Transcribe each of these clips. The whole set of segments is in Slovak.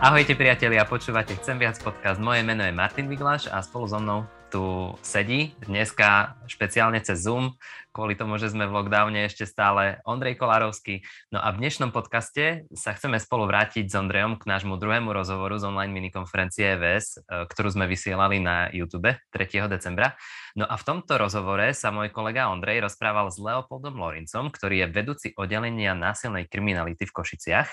Ahojte priatelia, počúvate Chcem viac podcast. Moje meno je Martin Vigláš a spolu so mnou tu sedí dneska špeciálne cez Zoom, kvôli tomu, že sme v lockdowne ešte stále Ondrej Kolárovský. No a v dnešnom podcaste sa chceme spolu vrátiť s Ondrejom k nášmu druhému rozhovoru z online minikonferencie EVS, e, ktorú sme vysielali na YouTube 3. decembra. No a v tomto rozhovore sa môj kolega Ondrej rozprával s Leopoldom Lorincom, ktorý je vedúci oddelenia násilnej kriminality v Košiciach.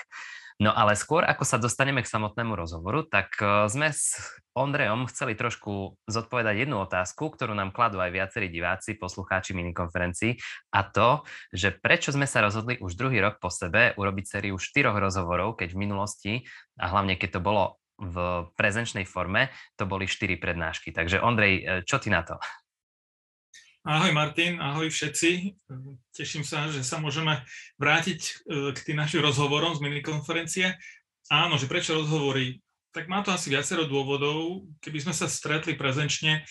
No ale skôr, ako sa dostaneme k samotnému rozhovoru, tak e, sme s Ondrejom chceli trošku zodpovedať jednu otázku, ktorú nám kladú aj viacerí diváci, poslucháči minikonferencií, a to, že prečo sme sa rozhodli už druhý rok po sebe urobiť sériu štyroch rozhovorov, keď v minulosti, a hlavne keď to bolo v prezenčnej forme, to boli štyri prednášky. Takže Ondrej, e, čo ty na to? Ahoj Martin, ahoj všetci. Teším sa, že sa môžeme vrátiť e, k tým našim rozhovorom z minikonferencie. Áno, že prečo rozhovory? Tak má to asi viacero dôvodov. Keby sme sa stretli prezenčne,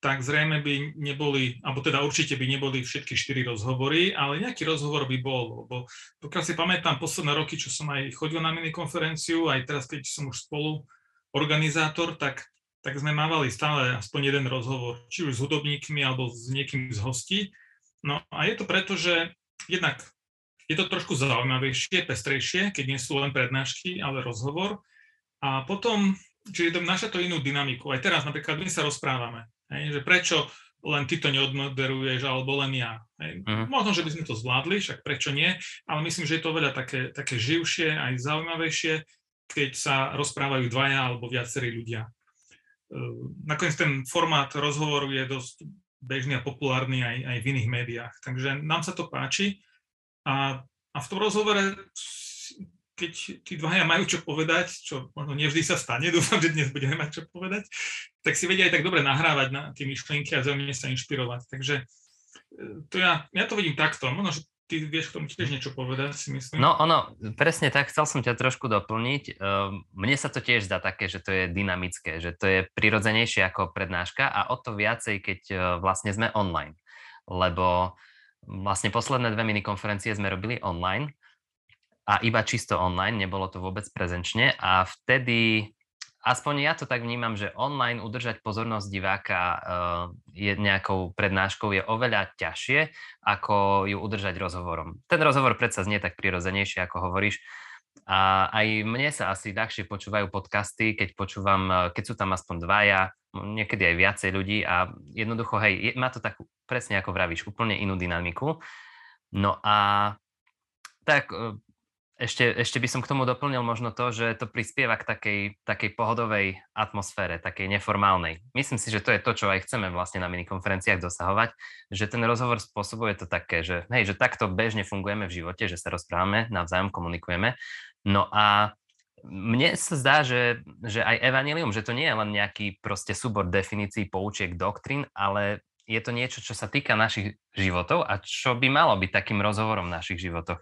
tak zrejme by neboli, alebo teda určite by neboli všetky štyri rozhovory, ale nejaký rozhovor by bol, lebo pokiaľ si pamätám posledné roky, čo som aj chodil na minikonferenciu, aj teraz, keď som už spolu organizátor, tak tak sme mávali stále aspoň jeden rozhovor, či už s hudobníkmi alebo s niekým z hostí. No a je to preto, že jednak je to trošku zaujímavejšie, pestrejšie, keď nie sú len prednášky, ale rozhovor. A potom, čiže naša to inú dynamiku. Aj teraz napríklad my sa rozprávame, hej, že prečo len ty to neodmoderuješ, alebo len ja. Hej. Uh-huh. Možno, že by sme to zvládli, však prečo nie, ale myslím, že je to veľa také, také živšie, aj zaujímavejšie, keď sa rozprávajú dvaja alebo viacerí ľudia. Ehm, nakoniec ten formát rozhovoru je dosť bežný a populárny aj, aj v iných médiách. Takže nám sa to páči. A, a v tom rozhovore, keď tí dvaja majú čo povedať, čo možno nevždy sa stane, dúfam, že dnes budeme mať čo povedať, tak si vedia aj tak dobre nahrávať na tie myšlienky a zaujímavé sa inšpirovať. Takže e, to ja, ja to vidím takto. Možno, že ty vieš k tomu tiež niečo povedať, si myslím. No ono, presne tak, chcel som ťa trošku doplniť. Ehm, mne sa to tiež zdá také, že to je dynamické, že to je prirodzenejšie ako prednáška a o to viacej, keď e, vlastne sme online. Lebo vlastne posledné dve minikonferencie sme robili online a iba čisto online, nebolo to vôbec prezenčne a vtedy aspoň ja to tak vnímam, že online udržať pozornosť diváka uh, je nejakou prednáškou je oveľa ťažšie, ako ju udržať rozhovorom. Ten rozhovor predsa znie tak prirodzenejšie, ako hovoríš. A aj mne sa asi ľahšie počúvajú podcasty, keď počúvam, eh, keď sú tam aspoň dvaja, niekedy aj viacej ľudí a jednoducho, hej, je, má to takú, presne ako vravíš, úplne inú dynamiku. No a tak eh, ešte, ešte by som k tomu doplnil možno to, že to prispieva k takej, takej pohodovej atmosfére, takej neformálnej. Myslím si, že to je to, čo aj chceme vlastne na minikonferenciách dosahovať, že ten rozhovor spôsobuje to také, že, hej, že takto bežne fungujeme v živote, že sa rozprávame, navzájom komunikujeme. No a mne sa zdá, že, že aj evanilium, že to nie je len nejaký proste súbor definícií, poučiek, doktrín, ale je to niečo, čo sa týka našich životov a čo by malo byť takým rozhovorom v našich životoch.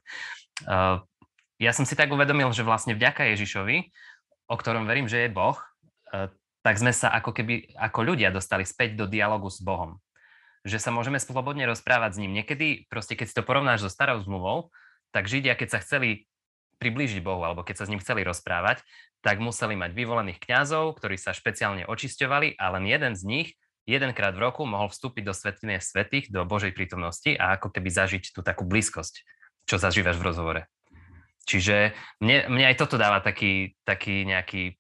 Ja som si tak uvedomil, že vlastne vďaka Ježišovi, o ktorom verím, že je Boh, eh, tak sme sa ako keby ako ľudia dostali späť do dialogu s Bohom. Že sa môžeme slobodne rozprávať s ním. Niekedy, proste keď si to porovnáš so starou zmluvou, tak Židia, keď sa chceli priblížiť Bohu, alebo keď sa s ním chceli rozprávať, tak museli mať vyvolených kňazov, ktorí sa špeciálne očisťovali a len jeden z nich jedenkrát v roku mohol vstúpiť do svetine svetých, do Božej prítomnosti a ako keby zažiť tú takú blízkosť, čo zažívaš v rozhovore. Čiže mne, mne aj toto dáva taký, taký nejaký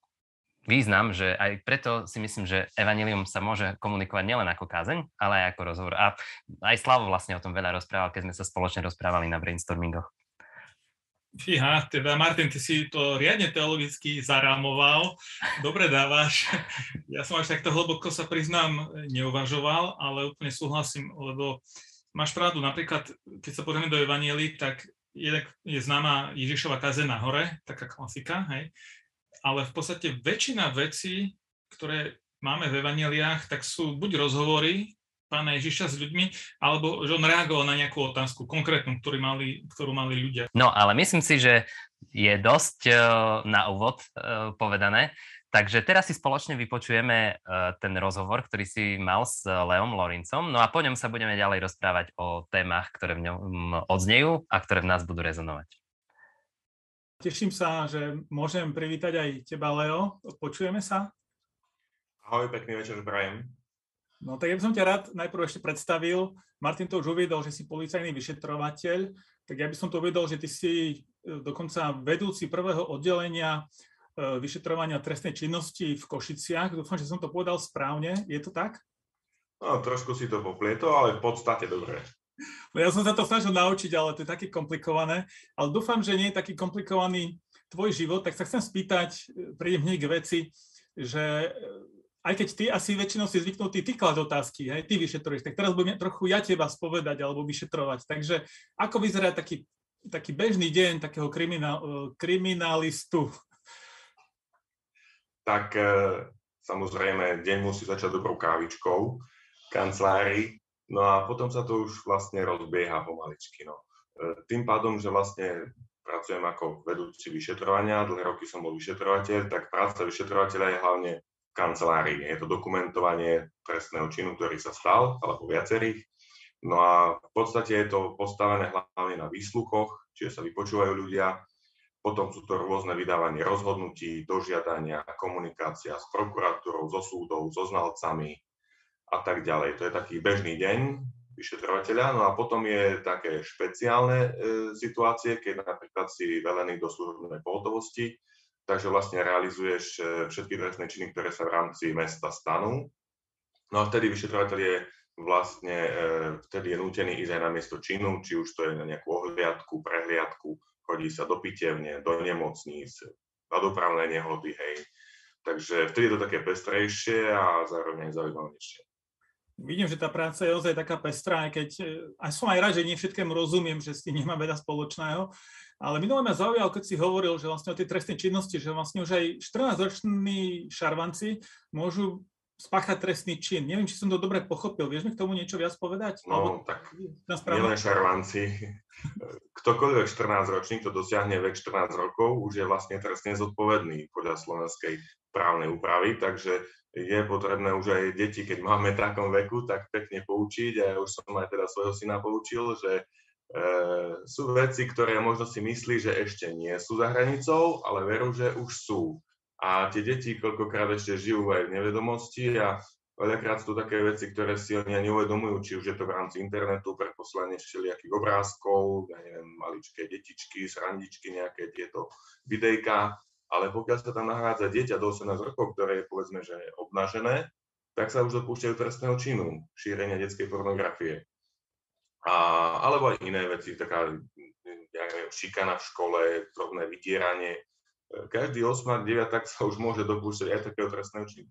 význam, že aj preto si myslím, že evanilium sa môže komunikovať nielen ako kázeň, ale aj ako rozhovor. A aj Slavo vlastne o tom veľa rozprával, keď sme sa spoločne rozprávali na brainstormingoch. Fíha, teda Martin, ty si to riadne teologicky zarámoval, dobre dávaš. Ja som až takto hlboko sa priznám neuvažoval, ale úplne súhlasím, lebo máš pravdu, napríklad keď sa pozrieme do Evanielii, tak je, je známa Ježišova kaze na hore, taká klasika, hej. Ale v podstate väčšina vecí, ktoré máme v evaneliách, tak sú buď rozhovory pána Ježiša s ľuďmi, alebo že on reagoval na nejakú otázku konkrétnu, ktorú mali, ktorú mali ľudia. No, ale myslím si, že je dosť uh, na úvod uh, povedané. Takže teraz si spoločne vypočujeme uh, ten rozhovor, ktorý si mal s Leom Lorincom, no a po ňom sa budeme ďalej rozprávať o témach, ktoré v ňom odznejú a ktoré v nás budú rezonovať. Teším sa, že môžem privítať aj teba, Leo. Počujeme sa? Ahoj, pekný večer, Brian. No tak ja by som ťa rád najprv ešte predstavil. Martin to už uviedol, že si policajný vyšetrovateľ, tak ja by som to uviedol, že ty si e, dokonca vedúci prvého oddelenia e, vyšetrovania trestnej činnosti v Košiciach. Dúfam, že som to povedal správne. Je to tak? No, trošku si to poplietol, ale v podstate dobre. No ja som sa to snažil naučiť, ale to je také komplikované. Ale dúfam, že nie je taký komplikovaný tvoj život, tak sa chcem spýtať, e, prídem hneď k veci, že aj keď ty asi väčšinou si zvyknutý ty klad otázky, aj ty vyšetruješ, tak teraz budem trochu ja teba spovedať alebo vyšetrovať. Takže ako vyzerá taký, taký bežný deň takého kriminál, e, kriminalistu? Tak e, samozrejme, deň musí začať dobrou kávičkou v kancelárii, no a potom sa to už vlastne rozbieha pomaličky. No. E, tým pádom, že vlastne pracujem ako vedúci vyšetrovania, dlhé roky som bol vyšetrovateľ, tak práca vyšetrovateľa je hlavne kancelárii. Je to dokumentovanie trestného činu, ktorý sa stal, alebo viacerých. No a v podstate je to postavené hlavne na výsluchoch, čiže sa vypočúvajú ľudia. Potom sú to rôzne vydávanie rozhodnutí, dožiadania, komunikácia s prokuratúrou, so súdou, so znalcami a tak ďalej. To je taký bežný deň vyšetrovateľa. No a potom je také špeciálne e, situácie, keď napríklad si velený do služobnej pohotovosti, takže vlastne realizuješ e, všetky trestné činy, ktoré sa v rámci mesta stanú. No a vtedy vyšetrovateľ je vlastne, e, vtedy je nútený ísť aj na miesto činu, či už to je na nejakú ohliadku, prehliadku, chodí sa do pitevne, do nemocníc, na dopravné nehody, hej. Takže vtedy je to také pestrejšie a zároveň aj zaujímavejšie. Vidím, že tá práca je ozaj taká pestrá, aj keď e, aj som aj rád, že nie všetkému rozumiem, že s tým nemá veľa spoločného, ale minulé ma zaujal, keď si hovoril, že vlastne o tej trestnej činnosti, že vlastne už aj 14-roční šarvanci môžu spáchať trestný čin. Neviem, či som to dobre pochopil. Vieš mi k tomu niečo viac povedať? No, Alebo... tak nielen šarvanci. Ktokoľvek 14-ročník, kto dosiahne vek 14 rokov, už je vlastne trestne zodpovedný podľa slovenskej právnej úpravy, takže je potrebné už aj deti, keď máme takom veku, tak pekne poučiť. A ja už som aj teda svojho syna poučil, že E, sú veci, ktoré možno si myslí, že ešte nie sú za hranicou, ale veru, že už sú. A tie deti koľkokrát ešte žijú aj v nevedomosti a veľakrát sú také veci, ktoré si oni ani neuvedomujú, či už je to v rámci internetu pre poslanie všelijakých obrázkov, ja neviem, maličké detičky, srandičky, nejaké tieto videjka, ale pokiaľ sa tam nachádza dieťa do 18 rokov, ktoré je povedzme, že je obnažené, tak sa už dopúšťajú trestného činu, šírenia detskej pornografie. A, alebo aj iné veci, taká ja neviem, šikana v škole, drobné vydieranie. Každý 8 9 tak sa už môže dopúšťať aj takého trestného činu.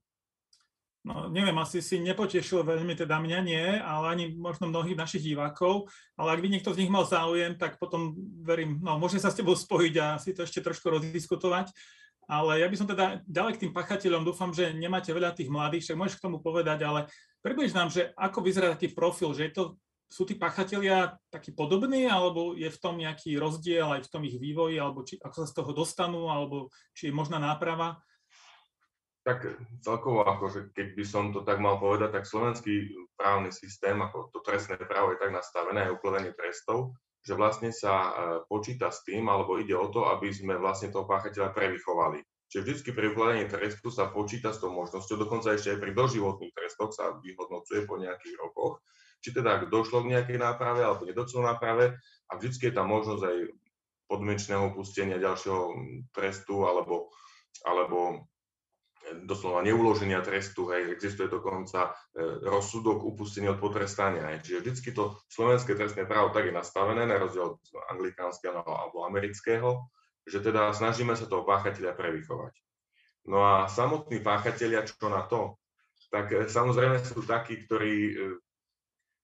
No, neviem, asi si nepotešil veľmi teda mňa nie, ale ani možno mnohých našich divákov, ale ak by niekto z nich mal záujem, tak potom verím, no môžem sa s tebou spojiť a si to ešte trošku rozdiskutovať. Ale ja by som teda ďalej k tým pachateľom, dúfam, že nemáte veľa tých mladých, však môžeš k tomu povedať, ale približ nám, že ako vyzerá taký profil, že je to sú tí pachatelia takí podobní, alebo je v tom nejaký rozdiel aj v tom ich vývoji, alebo či, ako sa z toho dostanú, alebo či je možná náprava? Tak celkovo, akože keď by som to tak mal povedať, tak slovenský právny systém, ako to trestné právo je tak nastavené, aj ukladanie trestov, že vlastne sa e, počíta s tým, alebo ide o to, aby sme vlastne toho páchateľa prevychovali. Čiže vždy pri ukladaní trestu sa počíta s tou možnosťou, dokonca ešte aj pri doživotných trestoch sa vyhodnocuje po nejakých rokoch, či teda došlo k nejakej náprave alebo nedošlo náprave a vždy je tam možnosť aj podmienečného pustenia ďalšieho trestu alebo, alebo doslova neuloženia trestu, hej, existuje dokonca e, rozsudok upustenia od potrestania. Hej. Čiže vždycky to slovenské trestné právo tak je nastavené, na rozdiel od anglikánskeho alebo amerického, že teda snažíme sa toho páchateľa prevychovať. No a samotní páchatelia, čo na to? Tak e, samozrejme sú takí, ktorí e,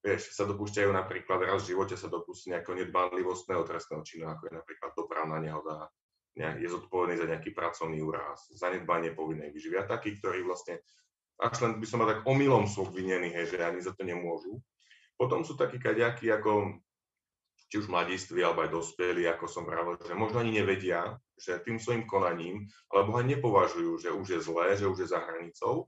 vieš, sa dopúšťajú napríklad raz v živote sa dopustí nejakého nedbanlivostného trestného činu, ako je napríklad dopravná nehoda, je zodpovedný za nejaký pracovný úraz, zanedbanie povinnej výživy a takí, ktorí vlastne, až len by som mal tak omylom sú obvinení, hej, že ani za to nemôžu. Potom sú takí kaďakí ako či už mladiství alebo aj dospelí, ako som pravil, že možno ani nevedia, že tým svojim konaním, alebo ho nepovažujú, že už je zlé, že už je za hranicou.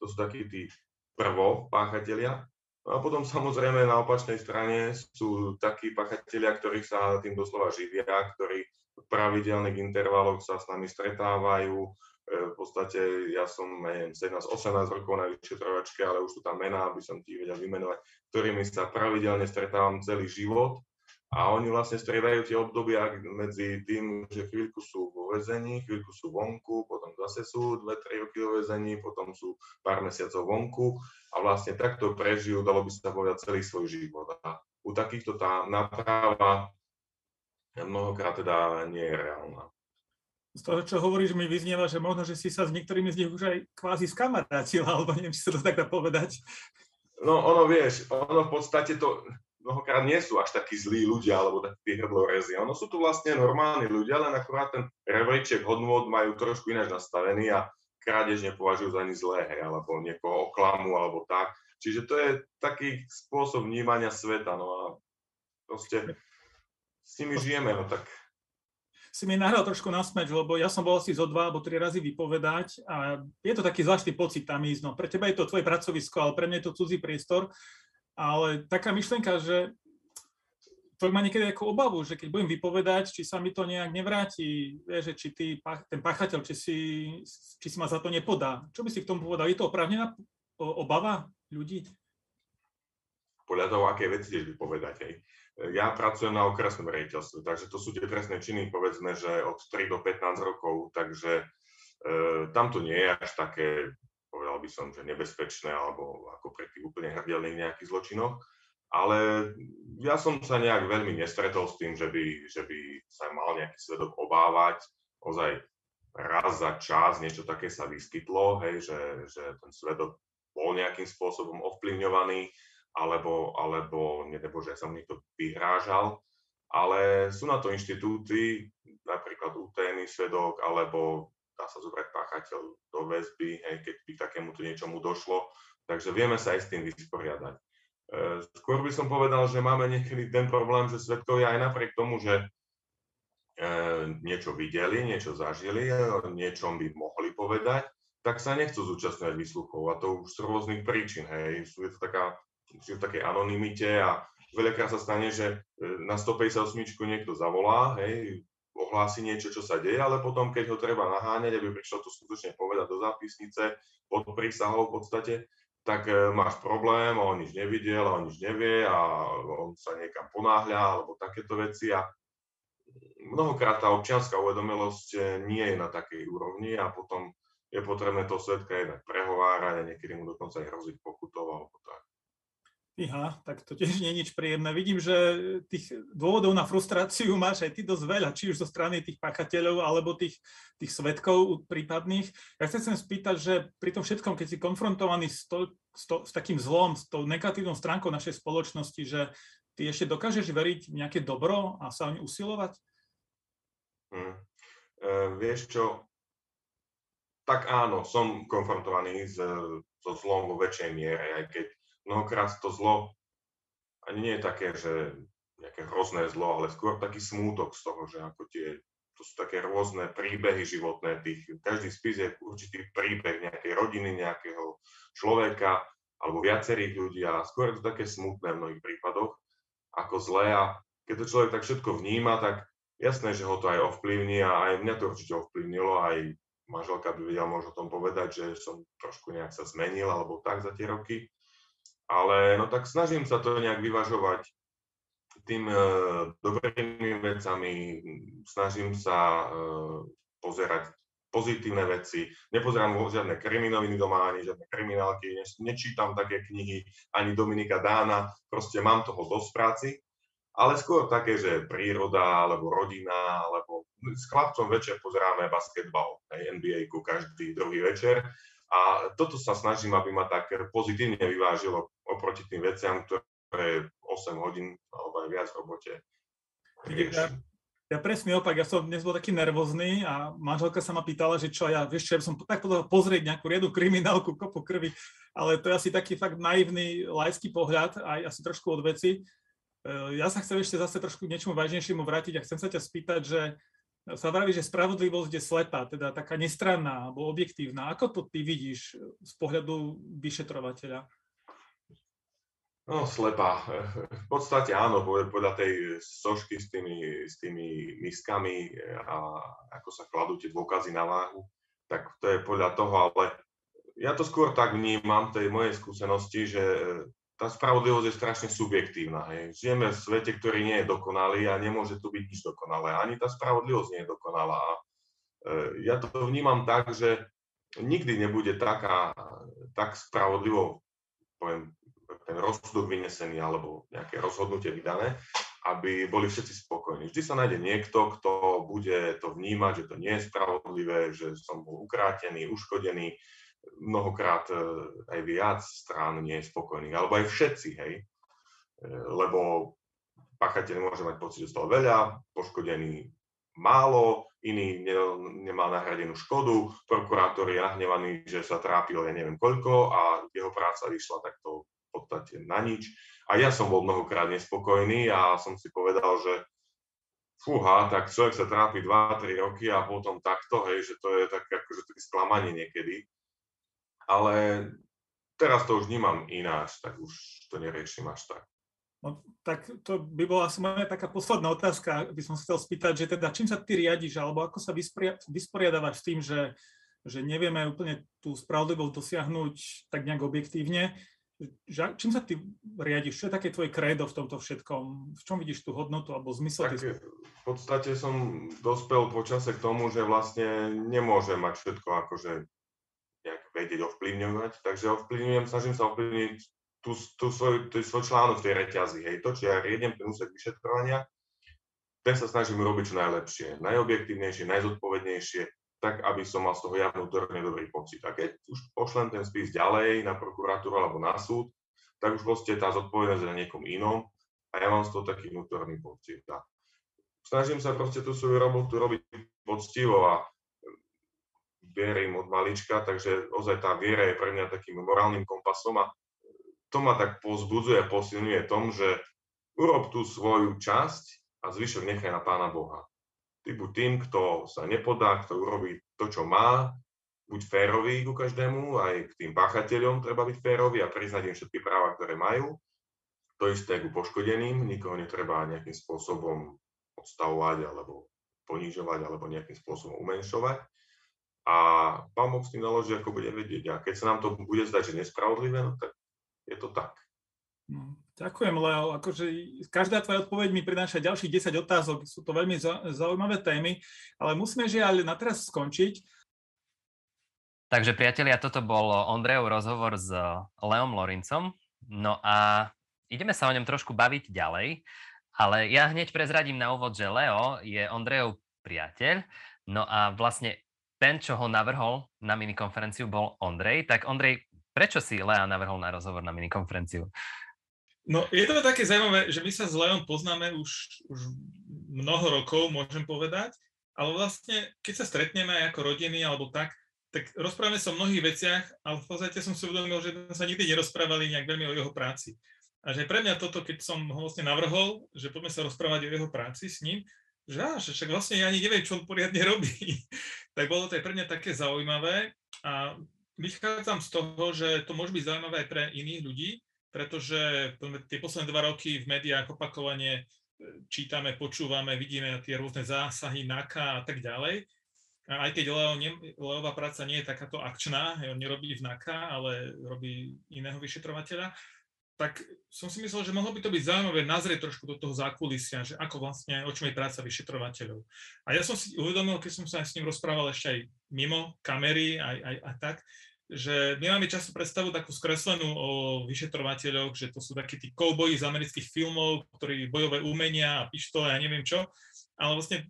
To sú takí tí prvo páchatelia. No a potom samozrejme na opačnej strane sú takí pachatelia, ktorí sa tým doslova živia, ktorí pravidelných intervaloch sa s nami stretávajú. V podstate ja som, neviem, 17-18 rokov na vyšetrovačke, ale už sú tam mená, aby som ti vedel vymenovať, ktorými sa pravidelne stretávam celý život a oni vlastne striedajú tie obdobia medzi tým, že chvíľku sú vo väzení, chvíľku sú vonku, potom zase sú 2-3 roky vo väzení, potom sú pár mesiacov vonku a vlastne takto prežijú, dalo by sa povedať, celý svoj život. A u takýchto tá náprava mnohokrát teda nie je reálna. Z toho, čo hovoríš, mi vyznieva, že možno, že si sa s niektorými z nich už aj kvázi skamarátil, alebo neviem, či sa to tak dá povedať. No ono, vieš, ono v podstate to, mnohokrát nie sú až takí zlí ľudia, alebo takí hrdlorezy. Ono sú tu vlastne normálni ľudia, len akurát ten rebríček hodnôt majú trošku ináč nastavený a krádež nepovažujú za ani zlé, hej, alebo niekoho oklamu, alebo tak. Čiže to je taký spôsob vnímania sveta, no a proste s nimi žijeme, no tak si mi nahral trošku nasmeč, lebo ja som bol asi zo dva alebo tri razy vypovedať a je to taký zvláštny pocit tam ísť. No, pre teba je to tvoje pracovisko, ale pre mňa je to cudzí priestor ale taká myšlienka, že to má niekedy ako obavu, že keď budem vypovedať, či sa mi to nejak nevráti, vie, že či ty, ten páchateľ, či si, či si ma za to nepodá. Čo by si k tomu povedal? Je to oprávnená obava ľudí? Podľa toho, aké veci ideš vypovedať. Hej. Ja pracujem na okresnom rejiteľstve, takže to sú tie trestné činy, povedzme, že od 3 do 15 rokov, takže e, tam to nie je až také povedal by som, že nebezpečné alebo ako pre tých úplne hrdelných nejakých zločinoch. Ale ja som sa nejak veľmi nestretol s tým, že by, že by sa mal nejaký svedok obávať. Ozaj raz za čas niečo také sa vyskytlo, hej, že, že ten svedok bol nejakým spôsobom ovplyvňovaný, alebo, alebo nedebo, že sa mu niekto vyhrážal. Ale sú na to inštitúty, napríklad UTN svedok, alebo dá sa zobrať páchateľ do väzby, hej, keď by takémuto niečomu došlo. Takže vieme sa aj s tým vysporiadať. E, skôr by som povedal, že máme niekedy ten problém, že svetkovia aj napriek tomu, že e, niečo videli, niečo zažili, o niečom by mohli povedať, tak sa nechcú zúčastňovať výsluchov a to už z rôznych príčin. Hej. Sú to taká, sú v takej anonimite a veľakrát sa stane, že e, na 158 niekto zavolá, hej, ohlási niečo, čo sa deje, ale potom, keď ho treba naháňať, aby prišiel to skutočne povedať do zápisnice, pod prísahou v podstate, tak e, máš problém, on nič nevidel, on nič nevie a on sa niekam ponáhľa, alebo takéto veci a mnohokrát tá občianská uvedomilosť e, nie je na takej úrovni a potom je potrebné to svetka jednak prehovárať a niekedy mu dokonca aj hroziť pokutou alebo tak. Iha, tak to tiež nie je nič príjemné. Vidím, že tých dôvodov na frustráciu máš aj ty dosť veľa, či už zo strany tých páchateľov, alebo tých, tých svetkov prípadných. Ja sa chcem spýtať, že pri tom všetkom, keď si konfrontovaný s, to, s, to, s takým zlom, s tou negatívnou stránkou našej spoločnosti, že ty ešte dokážeš veriť v nejaké dobro a sa o ne usilovať? Hmm. E, vieš čo, tak áno, som konfrontovaný s, so zlom vo väčšej miere, aj keď mnohokrát to zlo ani nie je také, že nejaké hrozné zlo, ale skôr taký smútok z toho, že ako tie, to sú také rôzne príbehy životné, tých, každý spis je určitý príbeh nejakej rodiny, nejakého človeka alebo viacerých ľudí a skôr je to také smutné v mnohých prípadoch ako zlé a keď to človek tak všetko vníma, tak jasné, že ho to aj ovplyvní a aj mňa to určite ovplyvnilo, aj manželka by vedela možno o tom povedať, že som trošku nejak sa zmenil alebo tak za tie roky. Ale no tak snažím sa to nejak vyvažovať tým e, dobrými vecami, snažím sa e, pozerať pozitívne veci, nepozerám žiadne kriminoviny doma, ani žiadne kriminálky, ne, nečítam také knihy, ani Dominika Dána, proste mám toho dosť práci, ale skôr také, že príroda, alebo rodina, alebo s chlapcom večer pozeráme basketbal, aj NBA-ku každý druhý večer. A toto sa snažím, aby ma tak pozitívne vyvážilo oproti tým veciam, ktoré 8 hodín alebo aj viac v robote ja, ja presne opak, ja som dnes bol taký nervózny a manželka sa ma pýtala, že čo ja, vieš čo, ja som tak potom pozrieť nejakú riadu kriminálku, kopu krvi, ale to je asi taký fakt naivný, lajský pohľad, aj asi trošku od veci. E, ja sa chcem ešte zase trošku k niečomu vážnejšiemu vrátiť a chcem sa ťa spýtať, že sa vraví, že spravodlivosť je slepá, teda taká nestranná alebo objektívna. Ako to ty vidíš z pohľadu vyšetrovateľa? No, slepá. V podstate áno, podľa tej sošky s tými, s tými miskami a ako sa kladú tie dôkazy na váhu, tak to je podľa toho, ale ja to skôr tak vnímam, tej mojej skúsenosti, že tá spravodlivosť je strašne subjektívna. Hej. Žijeme v svete, ktorý nie je dokonalý a nemôže tu byť nič dokonalé. Ani tá spravodlivosť nie je dokonalá. A e, ja to vnímam tak, že nikdy nebude taká, tak spravodlivo, poviem, ten rozsudok vynesený alebo nejaké rozhodnutie vydané, aby boli všetci spokojní. Vždy sa nájde niekto, kto bude to vnímať, že to nie je spravodlivé, že som bol ukrátený, uškodený, mnohokrát e, aj viac strán nie je spokojných, alebo aj všetci, hej. E, lebo pachateľ môže mať pocit, že toho veľa, poškodený málo, iný ne, nemá nahradenú škodu, prokurátor je nahnevaný, že sa trápil ja neviem koľko a jeho práca vyšla takto podstate na nič. A ja som bol mnohokrát nespokojný a som si povedal, že fúha, tak človek sa trápi 2-3 roky a potom takto, hej, že to je tak akože také sklamanie niekedy ale teraz to už vnímam ináč, tak už to neriešim až tak. No, tak to by bola asi moja taká posledná otázka, by som chcel spýtať, že teda čím sa ty riadiš, alebo ako sa vysporiadávaš s tým, že, že nevieme úplne tú spravodlivosť dosiahnuť tak nejak objektívne. Že, čím sa ty riadiš? Čo je také tvoje krédo v tomto všetkom? V čom vidíš tú hodnotu alebo zmysel? Tak, tej... v podstate som dospel počase k tomu, že vlastne nemôžem mať všetko akože nejak vedieť ovplyvňovať, takže ovplyvňujem, snažím sa ovplyvniť tú, tú svoj, tú svoj článok v tej reťazi. Hej. To, či ja riedem ten úsek vyšetrovania, ten sa snažím urobiť čo najlepšie, najobjektívnejšie, najzodpovednejšie, tak, aby som mal z toho ja vnútorne dobrý pocit. A keď už pošlem ten spis ďalej na prokuratúru alebo na súd, tak už proste tá zodpovednosť je na niekom inom a ja mám z toho taký vnútorný pocit. A snažím sa proste tú svoju robotu robiť poctivo a verím od malička, takže ozaj tá viera je pre mňa takým morálnym kompasom a to ma tak pozbudzuje a posilňuje tom, že urob tú svoju časť a zvyšok nechaj na Pána Boha. Ty buď tým, kto sa nepodá, kto urobí to, čo má, buď férový ku každému, aj k tým páchateľom treba byť férový a priznať im všetky práva, ktoré majú. To isté ku poškodeným, nikoho netreba nejakým spôsobom odstavovať alebo ponižovať alebo nejakým spôsobom umenšovať a pán Boh s tým naloží, ako bude vedieť. A keď sa nám to bude zdať, že nespravodlivé, no tak je to tak. No, ďakujem, Leo. Akože každá tvoja odpoveď mi prináša ďalších 10 otázok. Sú to veľmi zaujímavé témy, ale musíme žiaľ na teraz skončiť. Takže priatelia, toto bol Ondrejov rozhovor s Leom Lorincom. No a ideme sa o ňom trošku baviť ďalej, ale ja hneď prezradím na úvod, že Leo je Ondrejov priateľ, no a vlastne ten, čo ho navrhol na minikonferenciu, bol Ondrej. Tak Ondrej, prečo si Lea navrhol na rozhovor na minikonferenciu? No, je to také zaujímavé, že my sa s Leom poznáme už, už mnoho rokov, môžem povedať, ale vlastne, keď sa stretneme ako rodiny alebo tak, tak rozprávame sa o mnohých veciach, ale v podstate som si uvedomil, že sme sa nikdy nerozprávali nejak veľmi o jeho práci. A že pre mňa toto, keď som ho vlastne navrhol, že poďme sa rozprávať o jeho práci s ním, že, á, však vlastne ja ani neviem, čo on poriadne robí. tak bolo to aj pre mňa také zaujímavé a vychádzam z toho, že to môže byť zaujímavé aj pre iných ľudí, pretože tie posledné dva roky v médiách opakovane e, čítame, počúvame, vidíme tie rôzne zásahy, NAKA a tak ďalej. A aj keď Leo, ne, Leová práca nie je takáto akčná, on nerobí v NAKA, ale robí iného vyšetrovateľa, tak som si myslel, že mohlo by to byť zaujímavé nazrieť trošku do toho zákulisia, že ako vlastne, o čom je práca vyšetrovateľov. A ja som si uvedomil, keď som sa aj s ním rozprával ešte aj mimo kamery, aj, aj, aj tak, že my máme často predstavu takú skreslenú o vyšetrovateľoch, že to sú takí tí kouboji z amerických filmov, ktorí bojové umenia a pištole a neviem čo, ale vlastne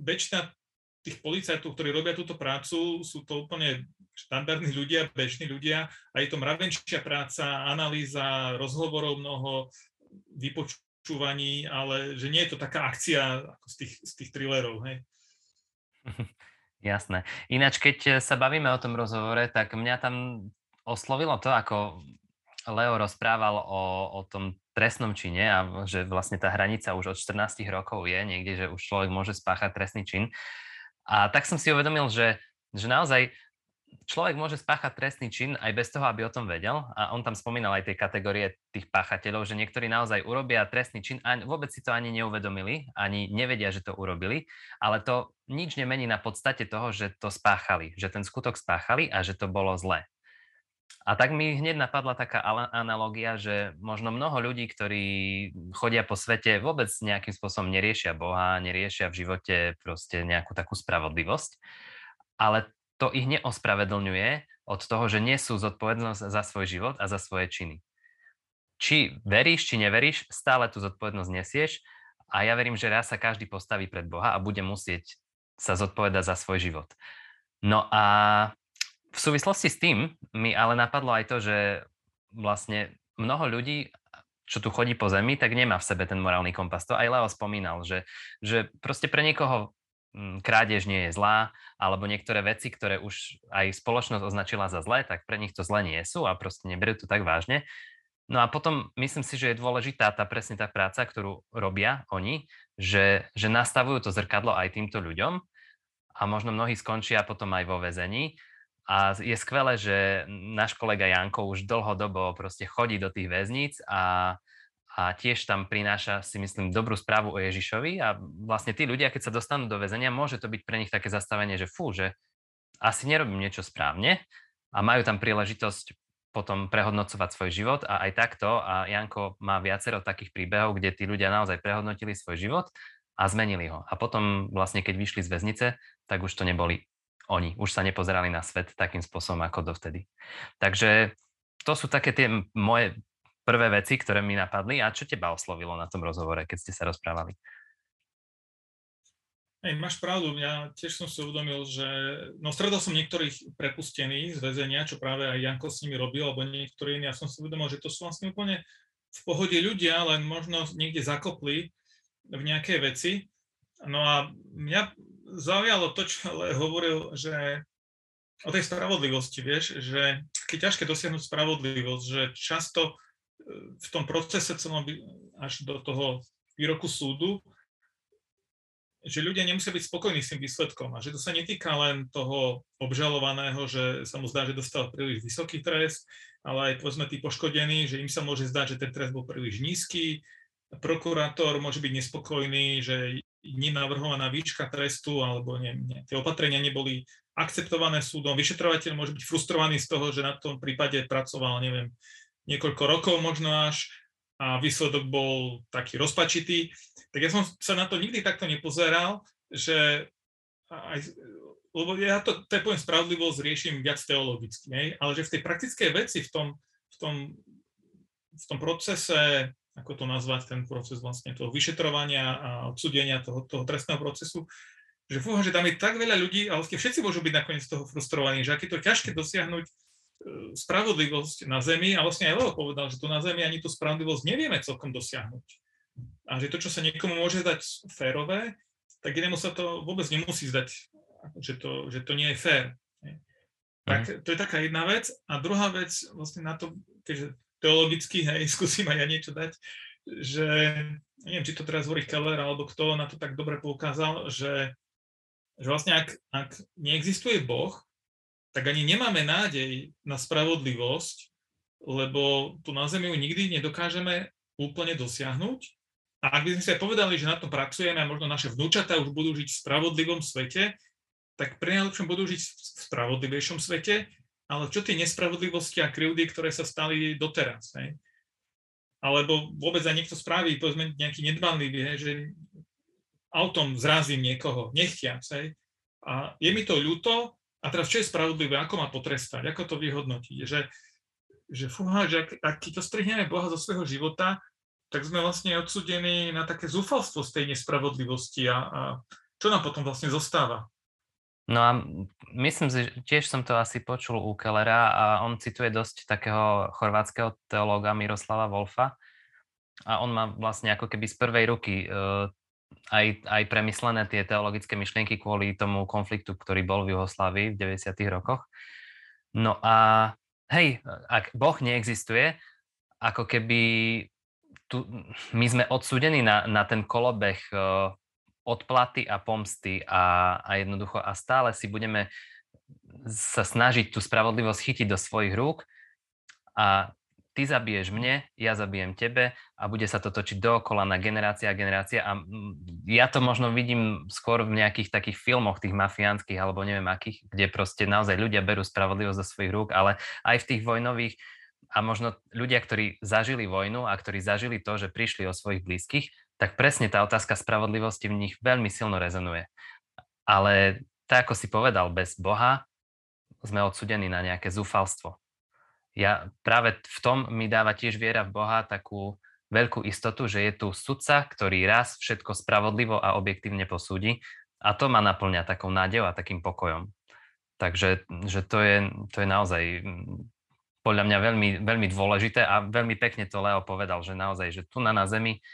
väčšina tých policajtov, ktorí robia túto prácu, sú to úplne štandardní ľudia, bežní ľudia a je to mravenčia práca, analýza, rozhovorov mnoho, vypočúvaní, ale že nie je to taká akcia ako z tých, z tých thrillerov, hej. Jasné. Ináč, keď sa bavíme o tom rozhovore, tak mňa tam oslovilo to, ako Leo rozprával o, o tom trestnom čine a že vlastne tá hranica už od 14 rokov je niekde, že už človek môže spáchať trestný čin. A tak som si uvedomil, že, že naozaj človek môže spáchať trestný čin aj bez toho, aby o tom vedel. A on tam spomínal aj tie kategórie tých páchateľov, že niektorí naozaj urobia trestný čin a vôbec si to ani neuvedomili, ani nevedia, že to urobili, ale to nič nemení na podstate toho, že to spáchali, že ten skutok spáchali a že to bolo zlé. A tak mi hneď napadla taká analogia, že možno mnoho ľudí, ktorí chodia po svete, vôbec nejakým spôsobom neriešia Boha, neriešia v živote proste nejakú takú spravodlivosť, ale to ich neospravedlňuje od toho, že nesú zodpovednosť za svoj život a za svoje činy. Či veríš, či neveríš, stále tú zodpovednosť nesieš a ja verím, že raz sa každý postaví pred Boha a bude musieť sa zodpovedať za svoj život. No a v súvislosti s tým mi ale napadlo aj to, že vlastne mnoho ľudí, čo tu chodí po zemi, tak nemá v sebe ten morálny kompas. To aj Leo spomínal, že, že proste pre niekoho krádež nie je zlá, alebo niektoré veci, ktoré už aj spoločnosť označila za zlé, tak pre nich to zlé nie sú a proste neberú to tak vážne. No a potom myslím si, že je dôležitá tá presne tá práca, ktorú robia oni, že, že nastavujú to zrkadlo aj týmto ľuďom a možno mnohí skončia potom aj vo väzení. A je skvelé, že náš kolega Janko už dlhodobo proste chodí do tých väzníc a, a tiež tam prináša, si myslím, dobrú správu o Ježišovi a vlastne tí ľudia, keď sa dostanú do väzenia, môže to byť pre nich také zastavenie, že fú, že asi nerobím niečo správne a majú tam príležitosť potom prehodnocovať svoj život a aj takto a Janko má viacero takých príbehov, kde tí ľudia naozaj prehodnotili svoj život a zmenili ho. A potom vlastne, keď vyšli z väznice, tak už to neboli oni. Už sa nepozerali na svet takým spôsobom ako dovtedy. Takže to sú také tie moje prvé veci, ktoré mi napadli. A čo teba oslovilo na tom rozhovore, keď ste sa rozprávali? Hej, máš pravdu, ja tiež som si uvedomil, že no stredol som niektorých prepustených z väzenia, čo práve aj Janko s nimi robil, alebo niektorí iní, ja som si uvedomil, že to sú vlastne úplne v pohode ľudia, len možno niekde zakopli v nejaké veci. No a mňa zaujalo to, čo ale hovoril, že o tej spravodlivosti, vieš, že keď ťažké dosiahnuť spravodlivosť, že často v tom procese celom až do toho výroku súdu, že ľudia nemusia byť spokojní s tým výsledkom a že to sa netýka len toho obžalovaného, že sa mu zdá, že dostal príliš vysoký trest, ale aj povedzme tí poškodení, že im sa môže zdať, že ten trest bol príliš nízky, prokurátor môže byť nespokojný, že nenavrhovaná výška trestu alebo nie, nie, tie opatrenia neboli akceptované súdom. Vyšetrovateľ môže byť frustrovaný z toho, že na tom prípade pracoval, neviem, niekoľko rokov možno až a výsledok bol taký rozpačitý. Tak ja som sa na to nikdy takto nepozeral, že aj, lebo ja to, to je poviem spravodlivosť, riešim viac teologicky, nie? ale že v tej praktickej veci, v tom, v tom, v tom procese, ako to nazvať, ten proces vlastne toho vyšetrovania a odsudenia toho, toho trestného procesu, že fúha, že tam je tak veľa ľudí, ale vlastne všetci môžu byť nakoniec toho frustrovaní, že aké to ťažké dosiahnuť spravodlivosť na Zemi a vlastne aj Leo povedal, že tu na Zemi ani tú spravodlivosť nevieme celkom dosiahnuť. A že to, čo sa niekomu môže zdať férové, tak inému sa to vôbec nemusí zdať, že to, že to nie je fér. Tak mhm. to je taká jedna vec. A druhá vec, vlastne na to, keďže teologicky, hej, skúsim aj ja niečo dať, že neviem, či to teraz hovorí Keller, alebo kto na to tak dobre poukázal, že, že vlastne ak, ak neexistuje Boh, tak ani nemáme nádej na spravodlivosť, lebo tu na Zemi ju nikdy nedokážeme úplne dosiahnuť. A ak by sme si aj povedali, že na tom pracujeme a možno naše vnúčatá už budú žiť v spravodlivom svete, tak pre najlepšom budú žiť v spravodlivejšom svete, ale čo tie nespravodlivosti a krivdy, ktoré sa stali doteraz? Hej? Alebo vôbec aj niekto spraví, povedzme nejaký nedbanlivý, hej, že autom zrazím niekoho, nechtiac. A je mi to ľúto, a teraz, čo je spravodlivé, ako má potrestať, ako to vyhodnotiť, že, že fúha, že ak, ak to strihneme Boha zo svojho života, tak sme vlastne odsudení na také zúfalstvo z tej nespravodlivosti a, a čo nám potom vlastne zostáva? No a myslím si, tiež som to asi počul u Kellera a on cituje dosť takého chorvátskeho teológa Miroslava Wolfa a on má vlastne ako keby z prvej ruky e, aj, aj premyslené tie teologické myšlienky kvôli tomu konfliktu, ktorý bol v Juhoslávii v 90. rokoch. No a hej, ak Boh neexistuje, ako keby tu, my sme odsúdení na, na ten kolobeh uh, odplaty a pomsty a, a jednoducho a stále si budeme sa snažiť tú spravodlivosť chytiť do svojich rúk a ty zabiješ mne, ja zabijem tebe a bude sa to točiť dookola na generácia a generácia a ja to možno vidím skôr v nejakých takých filmoch, tých mafiánskych alebo neviem akých, kde proste naozaj ľudia berú spravodlivosť zo svojich rúk, ale aj v tých vojnových a možno ľudia, ktorí zažili vojnu a ktorí zažili to, že prišli o svojich blízkych, tak presne tá otázka spravodlivosti v nich veľmi silno rezonuje. Ale tak, ako si povedal, bez Boha sme odsudení na nejaké zúfalstvo ja práve v tom mi dáva tiež viera v Boha takú veľkú istotu, že je tu sudca, ktorý raz všetko spravodlivo a objektívne posúdi a to ma naplňa takou nádejou a takým pokojom. Takže že to, je, to je naozaj mm, podľa mňa veľmi, veľmi dôležité a veľmi pekne to Leo povedal, že naozaj, že tu na, na Zemi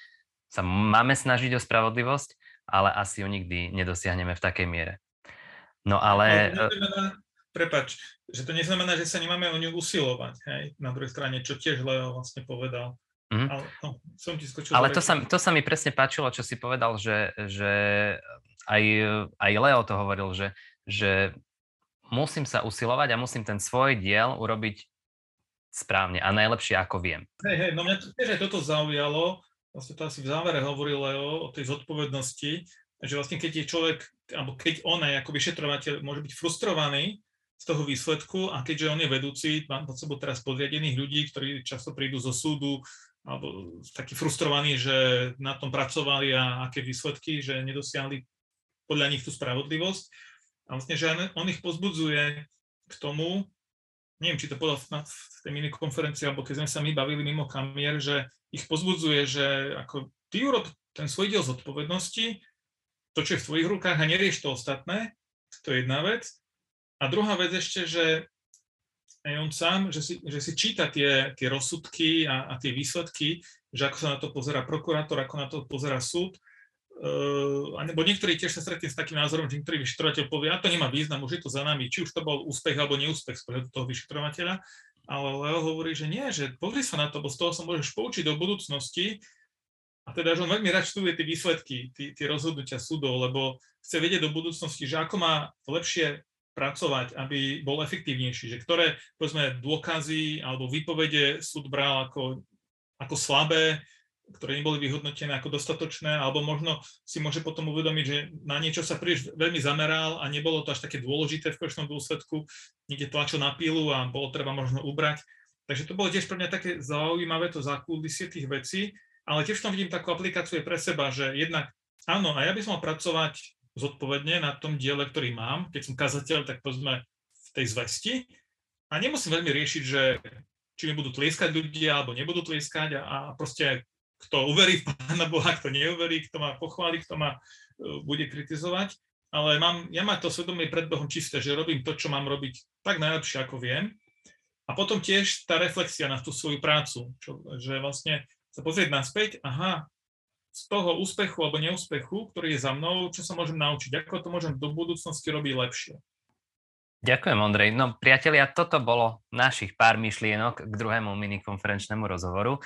sa máme snažiť o spravodlivosť, ale asi ju nikdy nedosiahneme v takej miere. No ale... Prepač, že to neznamená, že sa nemáme o ňu usilovať, hej, na druhej strane, čo tiež Leo vlastne povedal. Mm-hmm. Ale, no, som ti skočil Ale to sa, to sa mi presne páčilo, čo si povedal, že, že aj, aj Leo to hovoril, že, že musím sa usilovať a musím ten svoj diel urobiť správne a najlepšie, ako viem. Hej, hej, no mňa to, tiež aj toto zaujalo, vlastne to asi v závere hovoril Leo o tej zodpovednosti, že vlastne keď je človek, alebo keď on aj ako vyšetrovateľ môže byť frustrovaný, z toho výsledku a keďže on je vedúci, mám pod sebou teraz podriadených ľudí, ktorí často prídu zo súdu alebo takí frustrovaní, že na tom pracovali a aké výsledky, že nedosiahli podľa nich tú spravodlivosť. A vlastne, že on ich pozbudzuje k tomu, neviem, či to povedal v tej mini konferencii, alebo keď sme sa my bavili mimo kamier, že ich pozbudzuje, že ako ty urob ten svoj diel zodpovednosti, to, čo je v tvojich rukách a nerieš to ostatné, to je jedna vec. A druhá vec ešte, že aj on sám, že si, že si číta tie, tie rozsudky a, a tie výsledky, že ako sa na to pozera prokurátor, ako na to pozera súd. Uh, alebo niektorí tiež sa stretli s takým názorom, že niektorý vyšetrovateľ povie, a to nemá význam, už je to za nami, či už to bol úspech alebo neúspech z pohľadu toho vyšetrovateľa. Ale Leo hovorí, že nie, že pozri sa na to, bo z toho sa môžeš poučiť do budúcnosti. A teda, že on veľmi rád študuje tie výsledky, tie, tie rozhodnutia súdov, lebo chce vedieť do budúcnosti, že ako má lepšie pracovať, aby bol efektívnejší, že ktoré povedzme, dôkazy alebo výpovede súd bral ako, ako slabé, ktoré neboli vyhodnotené ako dostatočné, alebo možno si môže potom uvedomiť, že na niečo sa príliš veľmi zameral a nebolo to až také dôležité v konečnom dôsledku, niekde tlačil na pilu a bolo treba možno ubrať. Takže to bolo tiež pre mňa také zaujímavé to zákulisie tých vecí, ale tiež tam vidím takú aplikáciu pre seba, že jednak áno, a ja by som mal pracovať zodpovedne na tom diele, ktorý mám. Keď som kazateľ, tak povedzme v tej zvesti. A nemusím veľmi riešiť, že či mi budú tlieskať ľudia, alebo nebudú tlieskať a, a proste kto uverí v Pána Boha, kto neuverí, kto ma pochváli, kto ma uh, bude kritizovať. Ale mám, ja mám to svedomie pred Bohom čisté, že robím to, čo mám robiť tak najlepšie, ako viem. A potom tiež tá reflexia na tú svoju prácu, čo, že vlastne sa pozrieť naspäť, aha, z toho úspechu alebo neúspechu, ktorý je za mnou, čo sa môžem naučiť, ako to môžem do budúcnosti robiť lepšie. Ďakujem, Ondrej. No, priatelia, toto bolo našich pár myšlienok k druhému minikonferenčnému rozhovoru.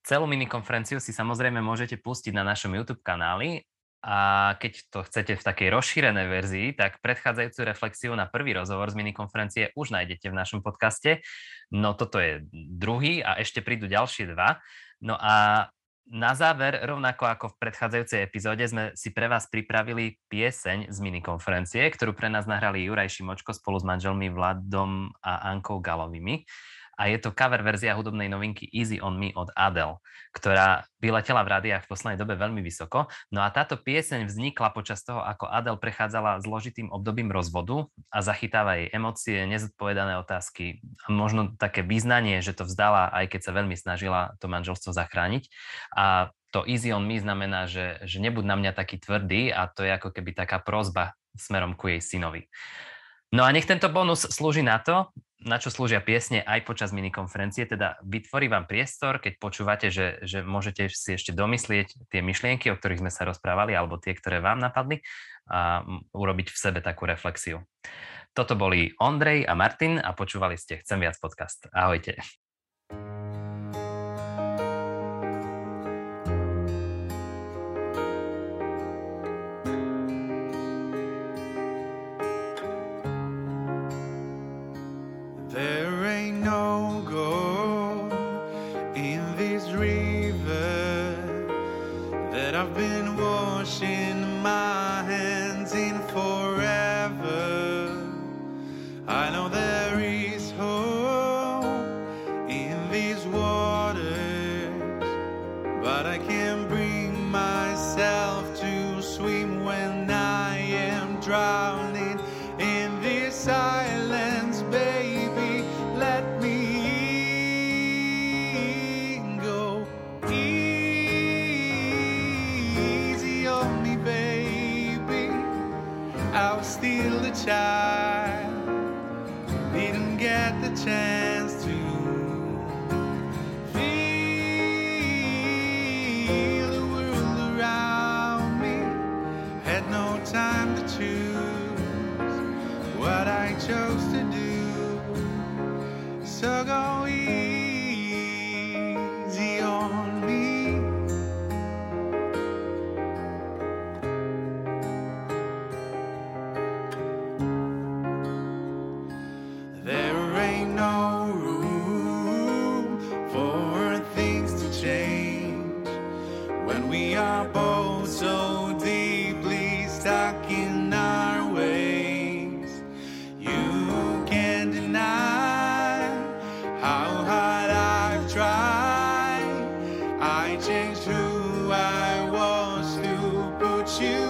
Celú minikonferenciu si samozrejme môžete pustiť na našom YouTube kanáli a keď to chcete v takej rozšírenej verzii, tak predchádzajúcu reflexiu na prvý rozhovor z minikonferencie už nájdete v našom podcaste. No toto je druhý a ešte prídu ďalšie dva. No a na záver, rovnako ako v predchádzajúcej epizóde, sme si pre vás pripravili pieseň z minikonferencie, ktorú pre nás nahrali Juraj Šimočko spolu s manželmi Vladom a Ankou Galovými a je to cover verzia hudobnej novinky Easy on Me od Adele, ktorá vyletela v rádiách v poslednej dobe veľmi vysoko. No a táto pieseň vznikla počas toho, ako Adele prechádzala zložitým obdobím rozvodu a zachytáva jej emócie, nezodpovedané otázky a možno také význanie, že to vzdala, aj keď sa veľmi snažila to manželstvo zachrániť. A to easy on me znamená, že, že nebuď na mňa taký tvrdý a to je ako keby taká prozba smerom ku jej synovi. No a nech tento bonus slúži na to, na čo slúžia piesne aj počas minikonferencie, teda vytvorí vám priestor, keď počúvate, že, že môžete si ešte domyslieť tie myšlienky, o ktorých sme sa rozprávali, alebo tie, ktoré vám napadli a urobiť v sebe takú reflexiu. Toto boli Ondrej a Martin a počúvali ste Chcem viac podcast. Ahojte. Don't go. I changed who I was to put you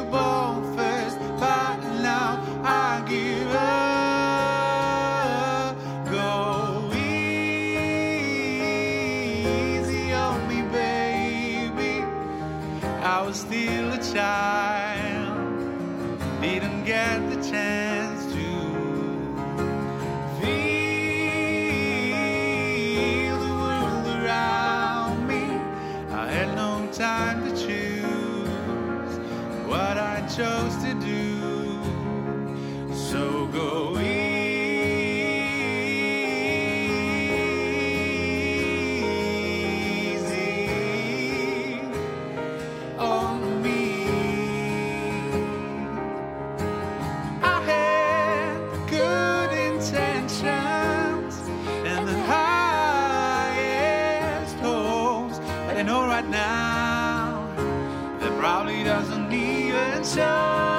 送你远乡